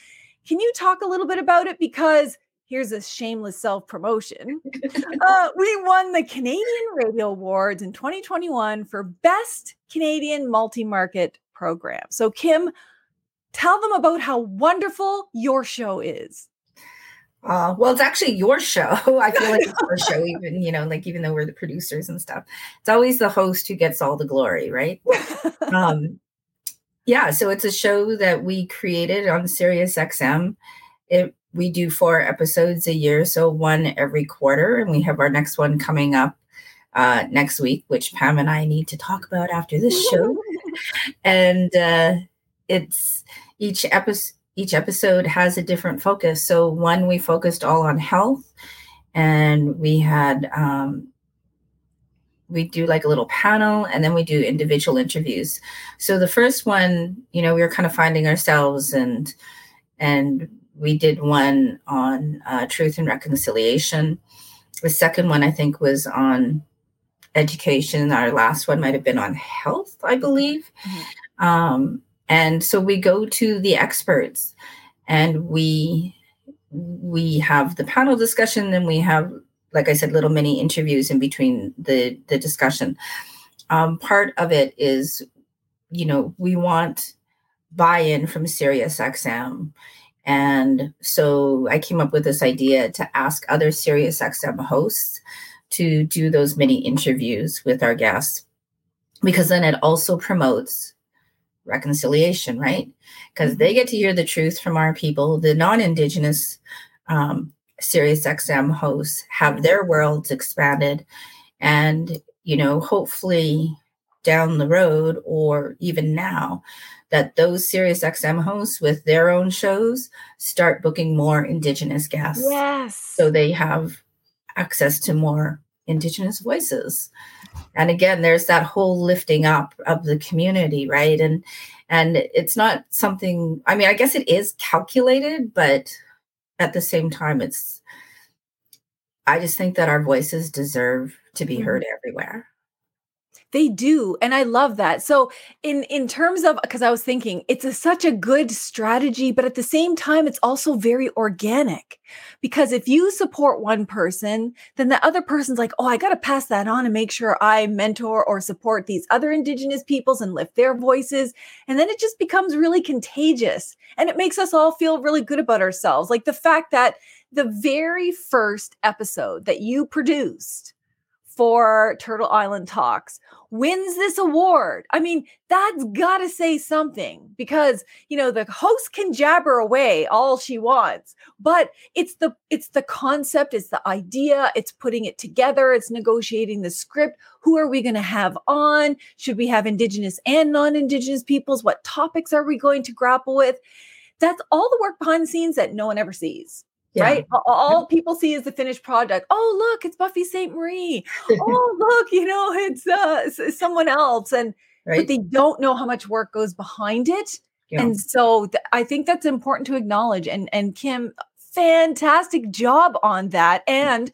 can you talk a little bit about it? Because here's a shameless self promotion. *laughs* uh, we won the Canadian Radio Awards in 2021 for Best Canadian Multi Market Program. So, Kim, tell them about how wonderful your show is. Uh, well, it's actually your show. *laughs* I feel like it's our *laughs* show, even you know, like even though we're the producers and stuff, it's always the host who gets all the glory, right? um, yeah, so it's a show that we created on Sirius XM. It we do four episodes a year, so one every quarter, and we have our next one coming up uh, next week, which Pam and I need to talk about after this show. *laughs* and uh, it's each episode. Each episode has a different focus. So one we focused all on health, and we had um, we do like a little panel and then we do individual interviews so the first one you know we were kind of finding ourselves and and we did one on uh, truth and reconciliation. The second one, I think, was on education. Our last one might have been on health, I believe. Mm-hmm. Um, and so we go to the experts and we we have the panel discussion and we have like i said little mini interviews in between the the discussion. Um, part of it is you know we want buy-in from sirius xm And so I came up with this idea to ask other SiriusXM hosts to do those mini interviews with our guests because then it also promotes reconciliation, right? Because they get to hear the truth from our people. The non Indigenous um, SiriusXM hosts have their worlds expanded. And, you know, hopefully down the road or even now, that those SiriusXM hosts with their own shows start booking more Indigenous guests. Yes. So they have access to more Indigenous voices. And again, there's that whole lifting up of the community, right? And and it's not something, I mean, I guess it is calculated, but at the same time, it's I just think that our voices deserve to be heard mm-hmm. everywhere. They do, and I love that. So, in in terms of because I was thinking it's a, such a good strategy, but at the same time, it's also very organic. Because if you support one person, then the other person's like, "Oh, I got to pass that on and make sure I mentor or support these other Indigenous peoples and lift their voices." And then it just becomes really contagious, and it makes us all feel really good about ourselves. Like the fact that the very first episode that you produced for Turtle Island Talks wins this award. I mean, that's got to say something because, you know, the host can jabber away all she wants, but it's the it's the concept, it's the idea, it's putting it together, it's negotiating the script. Who are we going to have on? Should we have indigenous and non-indigenous peoples? What topics are we going to grapple with? That's all the work behind the scenes that no one ever sees. Yeah. Right. All people see is the finished product. Oh, look, it's Buffy Sainte-Marie. *laughs* oh, look, you know, it's uh, someone else. And right. but they don't know how much work goes behind it. Yeah. And so th- I think that's important to acknowledge. And and Kim, fantastic job on that. And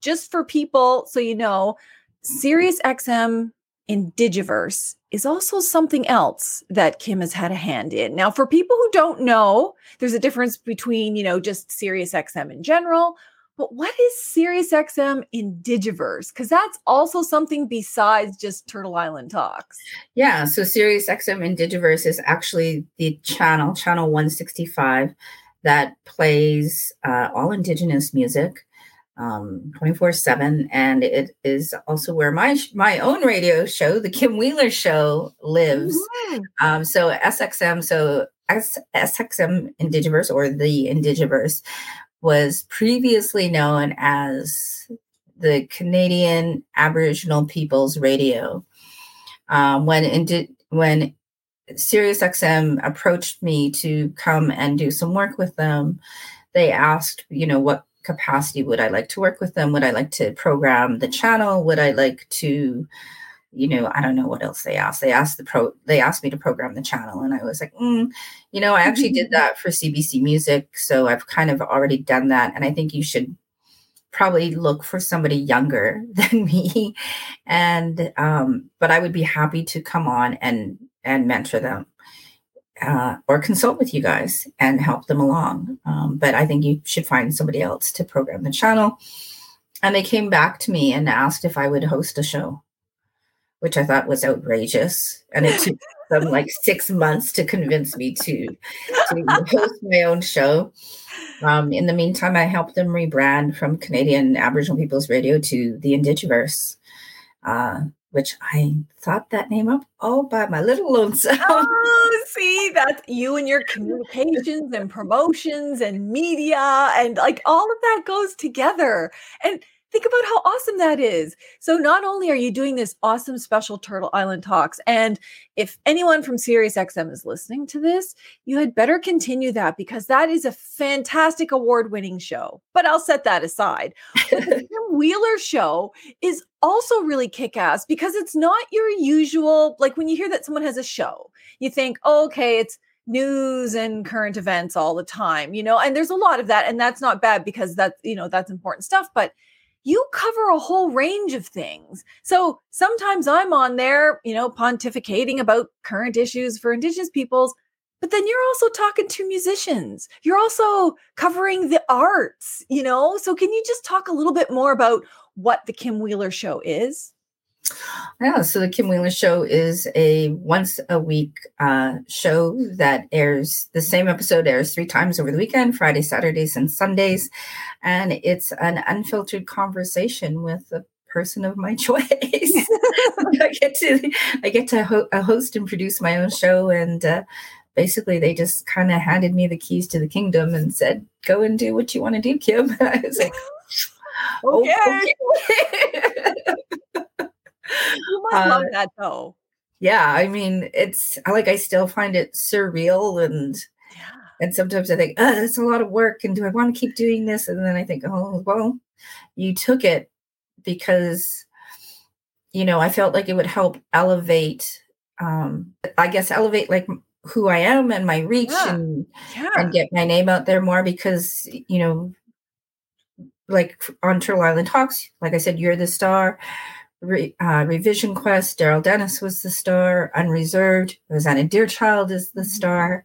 just for people, so you know, Sirius XM Indigiverse is also something else that Kim has had a hand in. Now, for people who don't know, there's a difference between, you know, just Sirius XM in general, but what is Sirius XM Indigiverse? Because that's also something besides just Turtle Island Talks. Yeah, so Sirius XM Indigiverse is actually the channel, channel 165, that plays uh, all Indigenous music um 24 7 and it is also where my my own radio show the kim wheeler show lives mm-hmm. um so sxm so S- sxm indigiverse or the indigiverse was previously known as the canadian aboriginal peoples radio um when indi- when SiriusXM approached me to come and do some work with them they asked you know what capacity would I like to work with them? Would I like to program the channel? Would I like to, you know, I don't know what else they asked. They asked the pro, they asked me to program the channel, and I was like, mm, you know, I actually did *laughs* that for CBC Music, so I've kind of already done that, and I think you should probably look for somebody younger *laughs* than me, and um, but I would be happy to come on and and mentor them uh, or consult with you guys and help them along. Um, but I think you should find somebody else to program the channel. And they came back to me and asked if I would host a show, which I thought was outrageous. And it took *laughs* them like six months to convince me to, to host my own show. Um, in the meantime, I helped them rebrand from Canadian Aboriginal Peoples Radio to the Indigiverse. Uh, which I thought that name up all by my little lonesome. Oh, see, that's you and your *laughs* communications and promotions and media and like all of that goes together. And Think about how awesome that is. So not only are you doing this awesome special Turtle Island talks, and if anyone from SiriusXM is listening to this, you had better continue that because that is a fantastic award-winning show. But I'll set that aside. The *laughs* Kim Wheeler show is also really kick-ass because it's not your usual, like when you hear that someone has a show, you think, oh, okay, it's news and current events all the time, you know, and there's a lot of that, and that's not bad because that's, you know, that's important stuff. But you cover a whole range of things. So sometimes I'm on there, you know, pontificating about current issues for Indigenous peoples, but then you're also talking to musicians. You're also covering the arts, you know? So can you just talk a little bit more about what the Kim Wheeler show is? Yeah, so the Kim Wheeler Show is a once a week uh, show that airs. The same episode airs three times over the weekend: Friday, Saturdays, and Sundays, and it's an unfiltered conversation with a person of my *laughs* choice. *laughs* I get to I get to ho- uh, host and produce my own show, and uh, basically they just kind of handed me the keys to the kingdom and said, "Go and do what you want to do, Kim." *laughs* I was like, okay. okay. You must uh, love that though. Yeah, I mean, it's like I still find it surreal and. Yeah. And sometimes I think, oh, it's a lot of work. And do I want to keep doing this? And then I think, oh, well, you took it because you know i felt like it would help elevate um i guess elevate like who i am and my reach yeah. and yeah. and get my name out there more because you know like on turtle island talks like i said you're the star Re, uh, revision quest darryl dennis was the star unreserved rosanna deerchild is the mm-hmm. star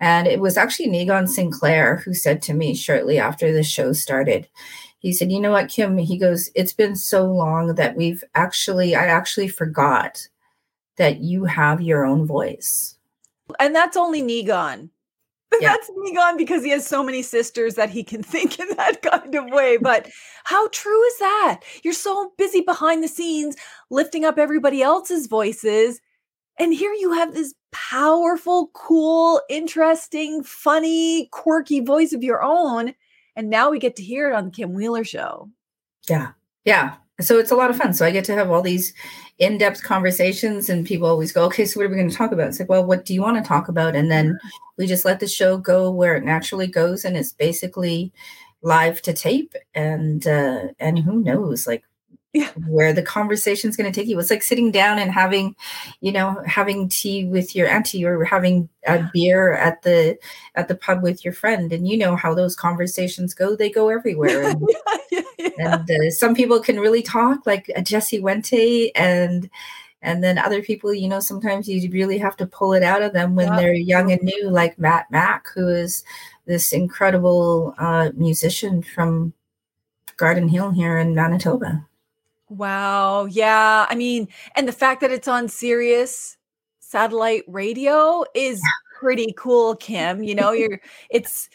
and it was actually Niigaan Sinclair who said to me shortly after the show started, he said, You know what, Kim? He goes, It's been so long that we've actually, I actually forgot that you have your own voice. And that's only Niigaan. Yeah. That's Niigaan because he has so many sisters that he can *laughs* think in that kind of way. But how true is that? You're so busy behind the scenes lifting up everybody else's voices. And here you have this powerful, cool, interesting, funny, quirky voice of your own and now we get to hear it on the Kim Wheeler show. Yeah. Yeah. So it's a lot of fun. So I get to have all these in depth conversations, and people always go, okay, so what are we going to talk about? It's like, well, what do you want to talk about? And then we just let the show go where it naturally goes. And it's basically live to tape. And, uh, and who knows, like, yeah. where the conversation is going to take you. It's like sitting down and having, you know, having tea with your auntie or having a beer at the at the pub with your friend, and you know how those conversations go. They go everywhere. *laughs* And, yeah, yeah, and uh, some people can really talk, like a Jesse Wente, and and then other people, you know, sometimes you really have to pull it out of them when they're young and new, like Mattmac, who is this incredible uh, musician from Garden Hill here in Manitoba. Wow. Yeah. I mean, and the fact that it's on Sirius satellite radio is pretty cool, Kim. You know, you're it's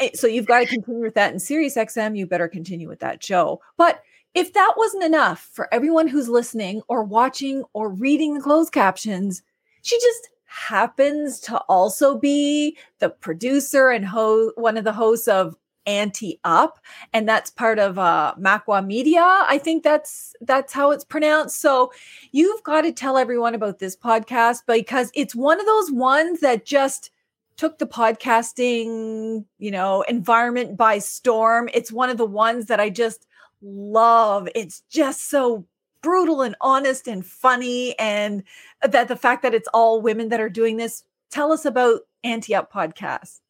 eh, so you've got to continue with that in Sirius XM. You better continue with that show. But if that wasn't enough for everyone who's listening or watching or reading the closed captions, she just happens to also be the producer and ho- one of the hosts of Auntie Up, and that's part of uh, Makwa Media. I think that's that's how it's pronounced. So you've got to tell everyone about this podcast because it's one of those ones that just took the podcasting, you know, environment by storm. It's one of the ones that I just love. It's just so brutal and honest and funny and that the fact that it's all women that are doing this. Tell us about Auntie Up podcast.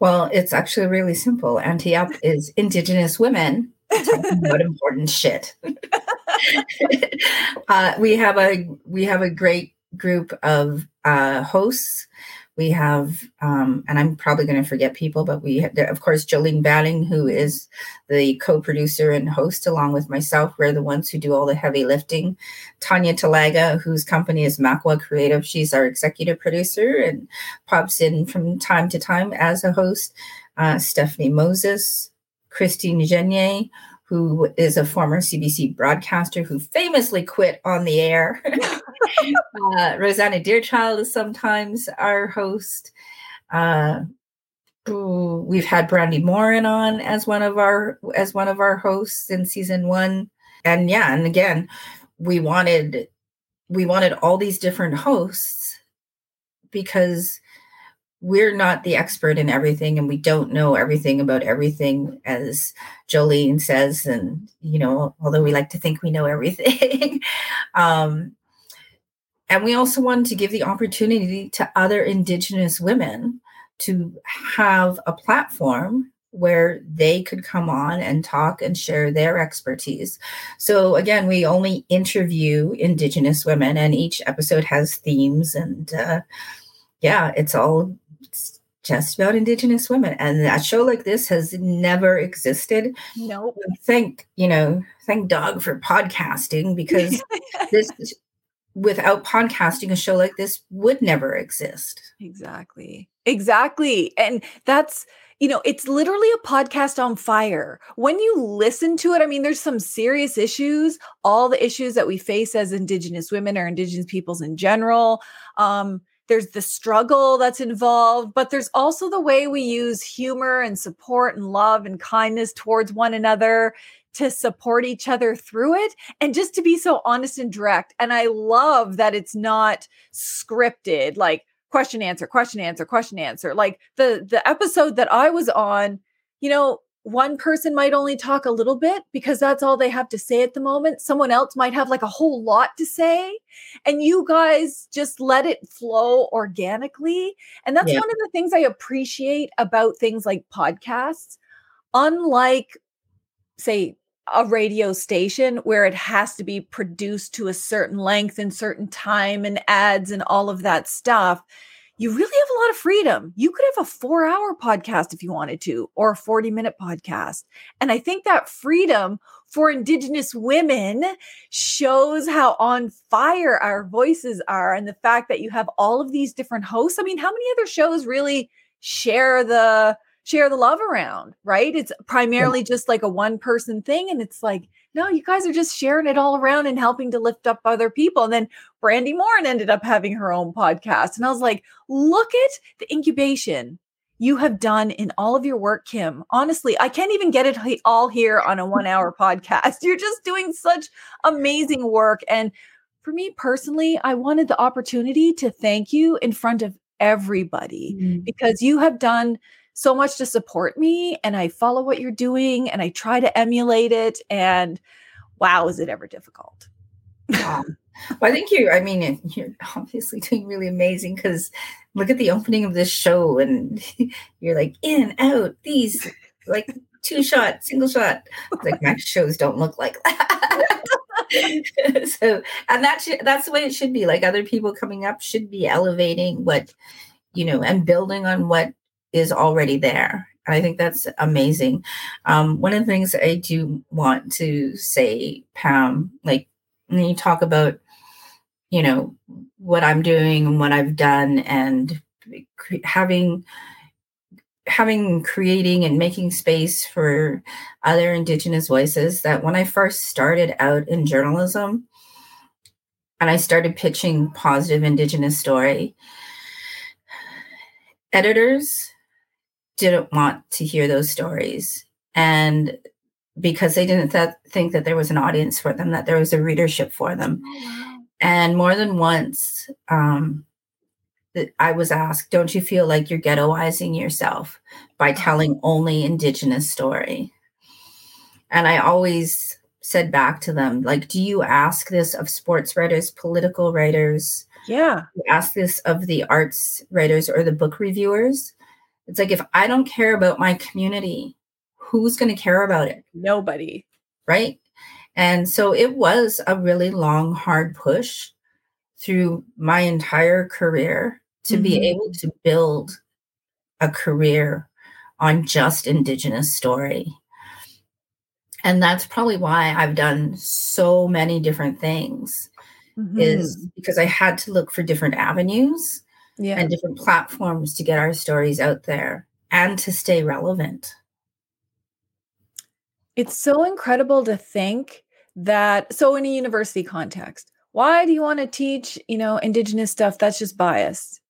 Well, it's actually really simple. Auntie Up *laughs* is Indigenous women talking about important shit. *laughs* uh, we have a we have a great group of uh, hosts we have, um, and I'm probably going to forget people, but we have, of course, Jolene Banning, who is the co-producer and host, along with myself. We're the ones who do all the heavy lifting. Tanya Talaga, whose company is Makwa Creative, she's our executive producer and pops in from time to time as a host. Uh, Stephanie Moses, Christine Genier, who is a former CBC broadcaster who famously quit on the air. *laughs* uh, Rosanna Deerchild is sometimes our host. Uh, we've had Brandi Morin on as one of our as one of our hosts in season one, and yeah, and again, we wanted we wanted all these different hosts because we're not the expert in everything and we don't know everything about everything as jolene says and you know although we like to think we know everything *laughs* um, and we also wanted to give the opportunity to other indigenous women to have a platform where they could come on and talk and share their expertise. So again, we only interview indigenous women and each episode has themes and uh, yeah, it's all just about Indigenous women. And a show like this has never existed. Nope. Thank, you know, thank dog for podcasting because *laughs* this without podcasting, a show like this would never exist. Exactly. Exactly. And that's, you know, it's literally a podcast on fire. When you listen to it, I mean, there's some serious issues, all the issues that we face as Indigenous women or Indigenous peoples in general. Um, there's the struggle that's involved, but there's also the way we use humor and support and love and kindness towards one another to support each other through it and just to be so honest and direct. And I love that it's not scripted like question answer question answer question answer. Like the the episode that I was on, you know, one person might only talk a little bit because that's all they have to say at the moment. Someone else might have like a whole lot to say. And you guys just let it flow organically. And that's yeah. one of the things I appreciate about things like podcasts. Unlike, say, a radio station where it has to be produced to a certain length and certain time and ads and all of that stuff you really have a lot of freedom. You could have a four hour podcast if you wanted to, or a 40 minute podcast. And I think that freedom for Indigenous women shows how on fire our voices are. And the fact that you have all of these different hosts. I mean, how many other shows really share the share the love around, right? It's primarily just like a one person thing. And it's like, no, you guys are just sharing it all around and helping to lift up other people. And then Brandi Morin ended up having her own podcast. And I was like, look at the incubation you have done in all of your work, Kim. Honestly, I can't even get it all here on a one hour *laughs* podcast. You're just doing such amazing work. And for me personally, I wanted the opportunity to thank you in front of everybody mm-hmm. because you have done so much to support me and I follow what you're doing and I try to emulate it. And wow, is it ever difficult? *laughs* Well, I think you, I mean, *laughs* you're obviously doing really amazing because look at the opening of this show and *laughs* you're like in, out, these, like two shot, single shot. Like my shows don't look like that. so, and that should, that's the way it should be. Like other people coming up should be elevating what, you know, and building on what is already there. And I think that's amazing. Um, one of the things I do want to say, Pam, like when you talk about, you know, what I'm doing and what I've done and having having creating and making space for other indigenous voices that when i first started out in journalism and i started pitching positive indigenous story editors didn't want to hear those stories. And because they didn't th- think that there was an audience for them, that there was a readership for them. Oh, and more than once, um, I was asked, don't you feel like you're ghettoizing yourself by uh-huh. telling only Indigenous story? And I always said back to them, like, do you ask this of sports writers, political writers? Yeah. You ask this of the arts writers or the book reviewers? It's like if I don't care about my community, who's going to care about it? Nobody. Right. And so it was a really long, hard push through my entire career to mm-hmm. be able to build a career on just Indigenous story. And that's probably why I've done so many different things, mm-hmm. is because I had to look for different avenues yeah. and different platforms to get our stories out there and to stay relevant. It's so incredible to think that so in a university context, why do you want to teach, you know, indigenous stuff that's just biased?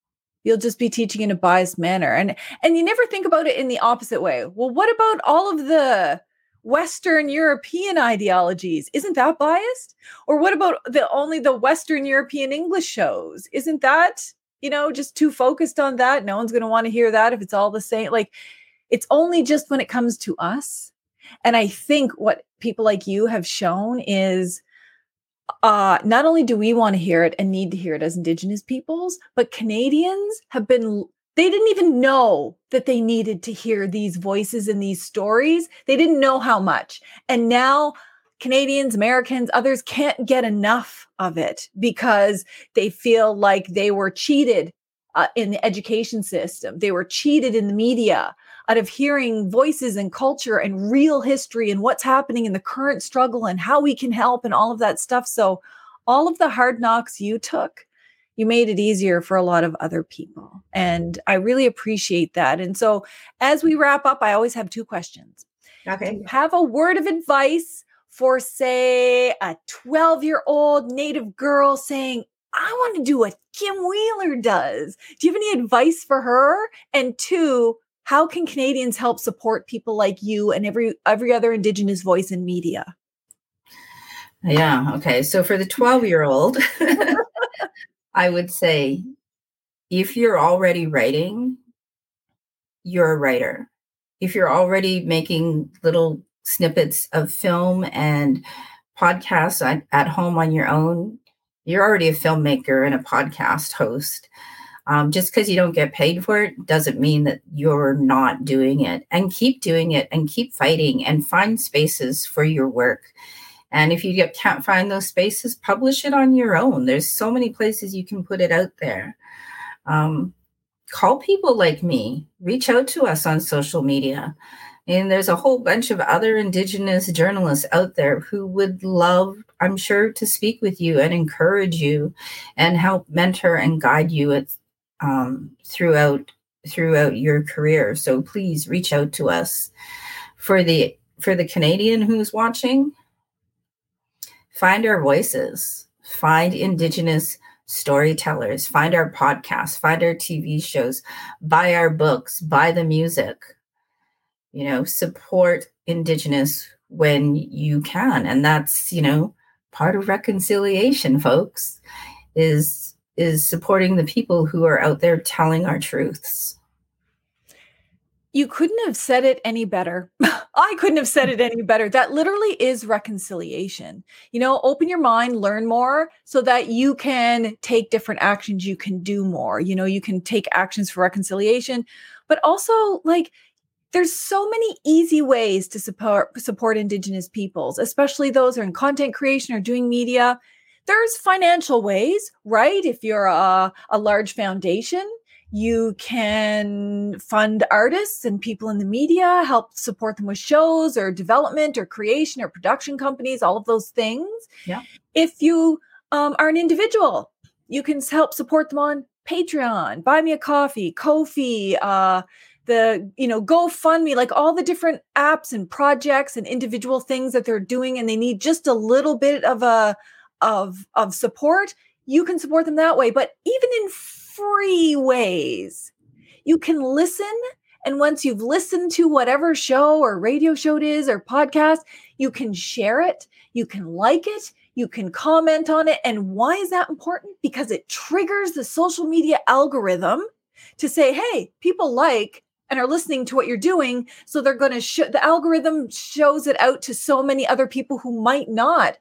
You'll just be teaching in a biased manner. And and you never think about it in the opposite way. Well, what about all of the Western European ideologies? Isn't that biased? Or what about the only the Western European English shows? Isn't that you know, just too focused on that. No one's going to want to hear that if it's all the same. Like it's only just when it comes to us. And I think what people like you have shown is uh not only do we want to hear it and need to hear it as indigenous peoples, but Canadians have been they didn't even know that they needed to hear these voices and these stories. They didn't know how much. And now Canadians, Americans, others can't get enough of it because they feel like they were cheated uh, in the education system. They were cheated in the media out of hearing voices and culture and real history and what's happening in the current struggle and how we can help and all of that stuff. So, all of the hard knocks you took, you made it easier for a lot of other people. And I really appreciate that. And so, as we wrap up, I always have two questions. Okay. have a word of advice for, say, a 12 year old native girl saying, I want to do what Kim Wheeler does. Do you have any advice for her? And two, how can Canadians help support people like you and every every other Indigenous voice in media? Yeah. Okay. So for the 12 year old, *laughs* I would say if you're already writing, you're a writer. If you're already making little snippets of film and podcasts at, at home on your own, you're already a filmmaker and a podcast host. Um, just because you don't get paid for it doesn't mean that you're not doing it. And keep doing it and keep fighting and find spaces for your work. And if you get, can't find those spaces, publish it on your own. There's so many places you can put it out there. Um, call people like me, reach out to us on social media. And there's a whole bunch of other Indigenous journalists out there who would love, I'm sure, to speak with you and encourage you and help mentor and guide you at um, throughout throughout your career. So please reach out to us. For the for the Canadian who's watching, find our voices, find Indigenous storytellers, find our podcasts, find our TV shows, buy our books, buy the music. You know, support Indigenous when you can. And that's, you know, part of reconciliation, folks, is is supporting the people who are out there telling our truths. You couldn't have said it any better. *laughs* I couldn't have said it any better. That literally is reconciliation. You know, open your mind, learn more so that you can take different actions, you can do more. You know, you can take actions for reconciliation, but also like there's so many easy ways to support support indigenous peoples, especially those who are in content creation or doing media there's financial ways, right? If you're a, a large foundation, you can fund artists and people in the media, help support them with shows or development or creation or production companies, all of those things. Yeah. If you um, are an individual, you can help support them on Patreon, Buy Me a Coffee, Ko-fi, uh, the you know GoFundMe, like all the different apps and projects and individual things that they're doing, and they need just a little bit of a of of support you can support them that way. But even in free ways you can listen. And once you've listened to whatever show or radio show it is or podcast you can share it you can like it you can comment on it. And why is that important? Because it triggers the social media algorithm to say hey people like and are listening to what you're doing so they're going to show the algorithm shows it out to so many other people who might not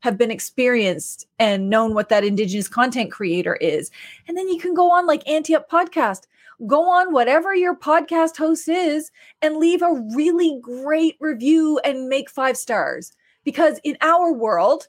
have been experienced and known what that indigenous content creator is. And then you can go on like Auntie Up Podcast, go on whatever your podcast host is and leave a really great review and make five stars. Because in our world,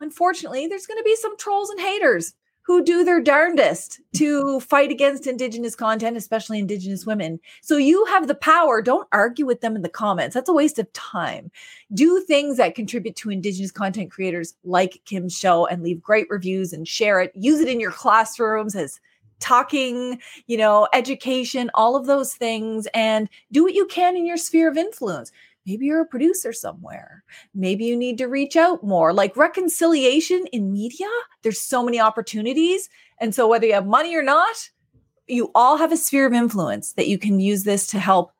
unfortunately, there's going to be some trolls and haters who do their darndest to fight against Indigenous content, especially Indigenous women. So you have the power. Don't argue with them in the comments. That's a waste of time. Do things that contribute to Indigenous content creators like Kim's show and leave great reviews and share it. Use it in your classrooms as talking, you know, education, all of those things, and do what you can in your sphere of influence maybe you're a producer somewhere. Maybe you need to reach out more. Like reconciliation in media there's so many opportunities. And so whether you have money or not you all have a sphere of influence that you can use this to help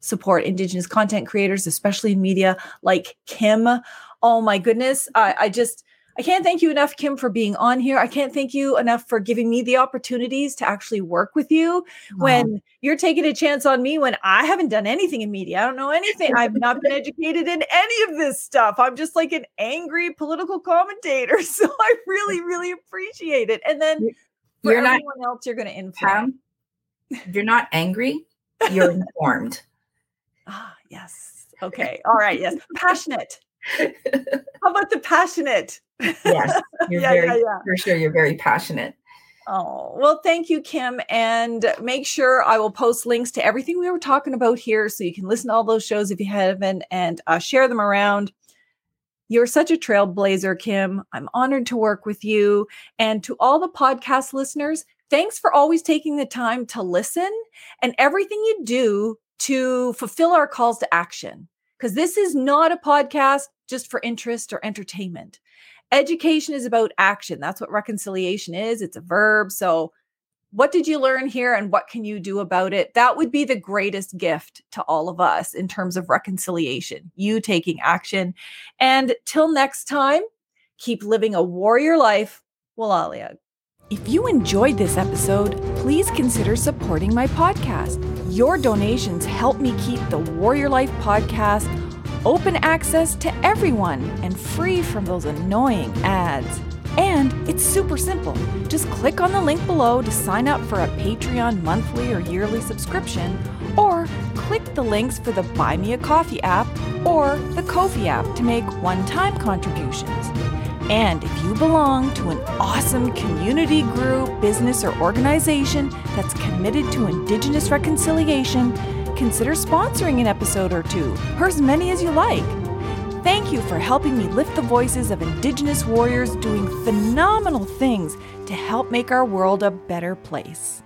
support indigenous content creators especially in media like kim. Oh my goodness. I, I just I can't thank you enough, Kim, for being on here. I can't thank you enough for giving me the opportunities to actually work with you wow. when you're taking a chance on me when I haven't done anything in media. I don't know anything. I've not been educated in any of this stuff. I'm just like an angry political commentator. *laughs* So I really, really appreciate it. And then for you're everyone not, else, you're going to influence. you're not angry. You're informed. *laughs* ah, yes. Okay. All right. Yes. Passionate. *laughs* How about the passionate? Yes, *laughs* you're yeah, very yeah, yeah. for sure. You're very passionate. Oh, well, thank you, Kim. And make sure I will post links to everything we were talking about here so you can listen to all those shows if you haven't and uh, share them around. You're such a trailblazer, Kim. I'm honored to work with you. And to all the podcast listeners, thanks for always taking the time to listen and everything you do to fulfill our calls to action. Because this is not a podcast just for interest or entertainment. Education is about action. That's what reconciliation is. It's a verb. So, what did you learn here and what can you do about it? That would be the greatest gift to all of us in terms of reconciliation, you taking action. And till next time, keep living a warrior life. Walalia. If you enjoyed this episode, please consider supporting my podcast. Your donations help me keep the Warrior Life podcast open access to everyone and free from those annoying ads. And it's super simple. Just click on the link below to sign up for a Patreon monthly or yearly subscription, or click the links for the Buy Me a Coffee app or the Ko-fi app to make one time contributions. And if you belong to an awesome community group, business, or organization that's committed to Indigenous reconciliation, consider sponsoring an episode or two, or as many as you like. Thank you for helping me lift the voices of Indigenous warriors doing phenomenal things to help make our world a better place.